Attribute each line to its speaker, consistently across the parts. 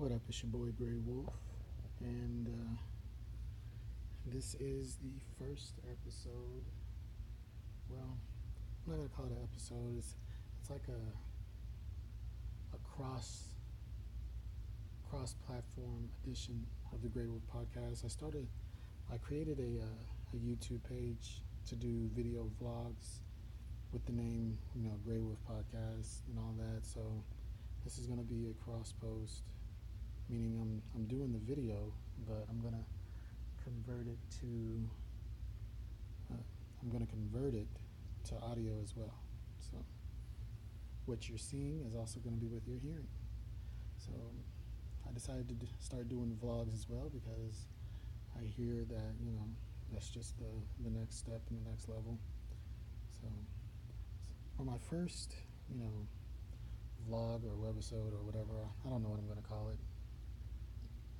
Speaker 1: What up? It's your boy Gray Wolf, and uh, this is the first episode. Well, I'm not gonna call it an episode. It's it's like a a cross cross platform edition of the Gray Wolf podcast. I started. I created a uh, a YouTube page to do video vlogs with the name, you know, Gray Wolf Podcast and all that. So this is gonna be a cross post meaning I'm I'm doing the video, but I'm gonna convert it to uh, I'm gonna convert it to audio as well. So what you're seeing is also going to be what you're hearing. So I decided to d- start doing vlogs as well because I hear that you know that's just the the next step and the next level. So for my first you know vlog or webisode or whatever I don't know what I'm going to call it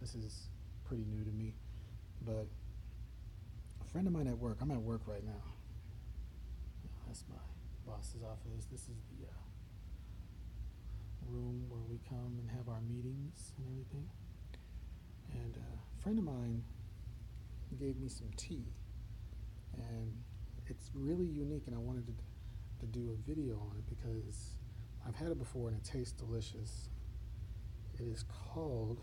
Speaker 1: this is pretty new to me, but a friend of mine at work, I'm at work right now. That's my boss's office. This is the uh, room where we come and have our meetings and everything. And uh, a friend of mine gave me some tea, and it's really unique, and I wanted to, to do a video on it because I've had it before and it tastes delicious. It is called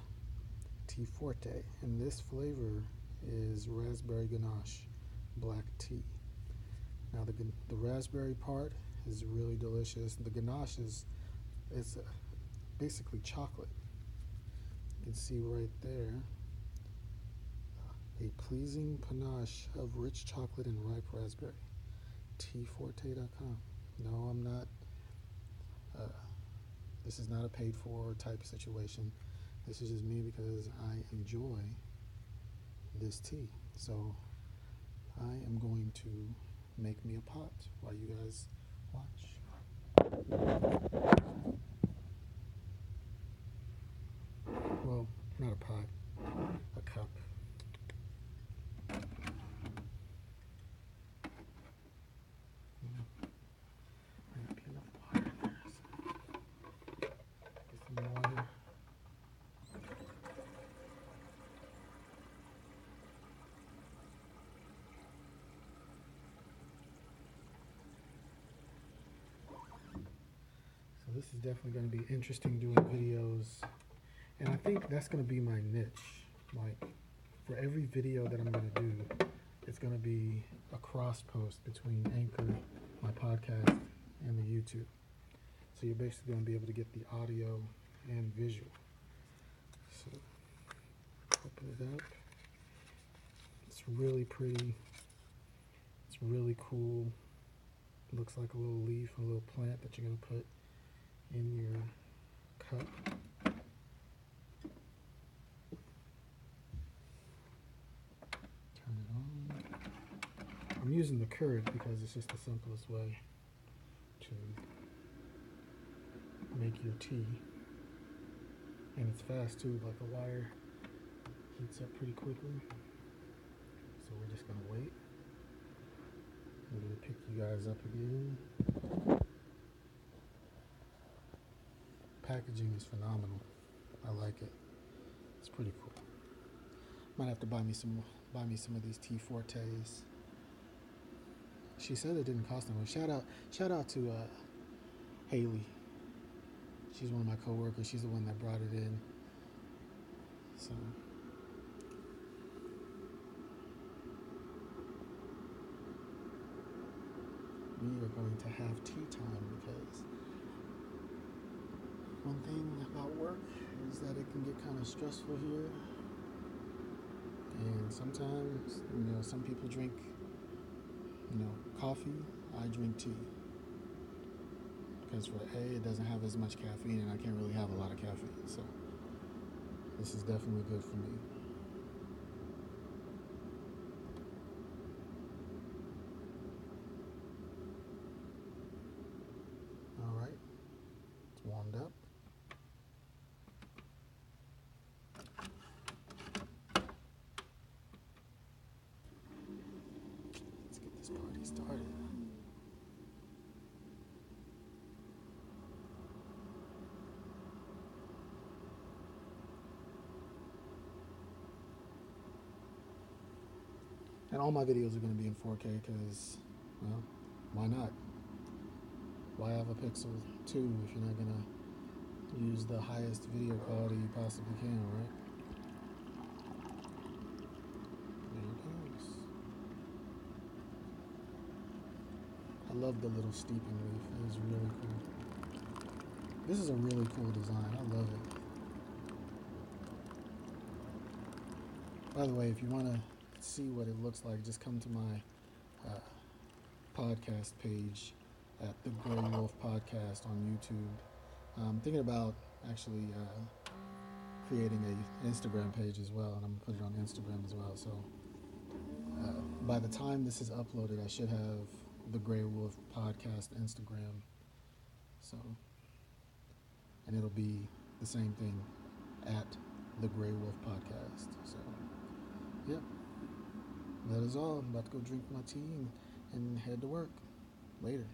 Speaker 1: Tea Forte, and this flavor is raspberry ganache black tea. Now the the raspberry part is really delicious. The ganache is it's basically chocolate. You can see right there a pleasing panache of rich chocolate and ripe raspberry. Teaforte.com. No, I'm not. Uh, this is not a paid for type situation. This is just me because I enjoy this tea. So I am going to make me a pot while you guys watch. Well, not a pot, a cup. This is definitely going to be interesting doing videos. And I think that's going to be my niche. Like, for every video that I'm going to do, it's going to be a cross post between Anchor, my podcast, and the YouTube. So you're basically going to be able to get the audio and visual. So, open it up. It's really pretty. It's really cool. It looks like a little leaf, a little plant that you're going to put in your cup. Turn it on. I'm using the Keurig because it's just the simplest way to make your tea. And it's fast too, like the wire heats up pretty quickly. So we're just gonna wait. I'm gonna pick you guys up again. Packaging is phenomenal. I like it. It's pretty cool. Might have to buy me some buy me some of these Tea Fortes. She said it didn't cost them. Shout out shout out to uh, Hayley. She's one of my coworkers. She's the one that brought it in. So we are going to have tea time because one thing about work is that it can get kind of stressful here. And sometimes, you know, some people drink, you know, coffee. I drink tea. Because for A, it doesn't have as much caffeine, and I can't really have a lot of caffeine. So this is definitely good for me. All right, it's warmed up. And all my videos are going to be in 4K because, well, why not? Why have a Pixel 2 if you're not going to use the highest video quality you possibly can, right? There it goes. I love the little steeping leaf. It is really cool. This is a really cool design. I love it. By the way, if you want to see what it looks like, just come to my uh, podcast page at the Gray Wolf Podcast on YouTube. I'm thinking about actually uh, creating a Instagram page as well, and I'm gonna put it on Instagram as well. So uh, by the time this is uploaded, I should have the Gray Wolf Podcast Instagram. So, and it'll be the same thing at the Gray Wolf Podcast. So. Yep. That is all. I'm about to go drink my tea and, and head to work. Later.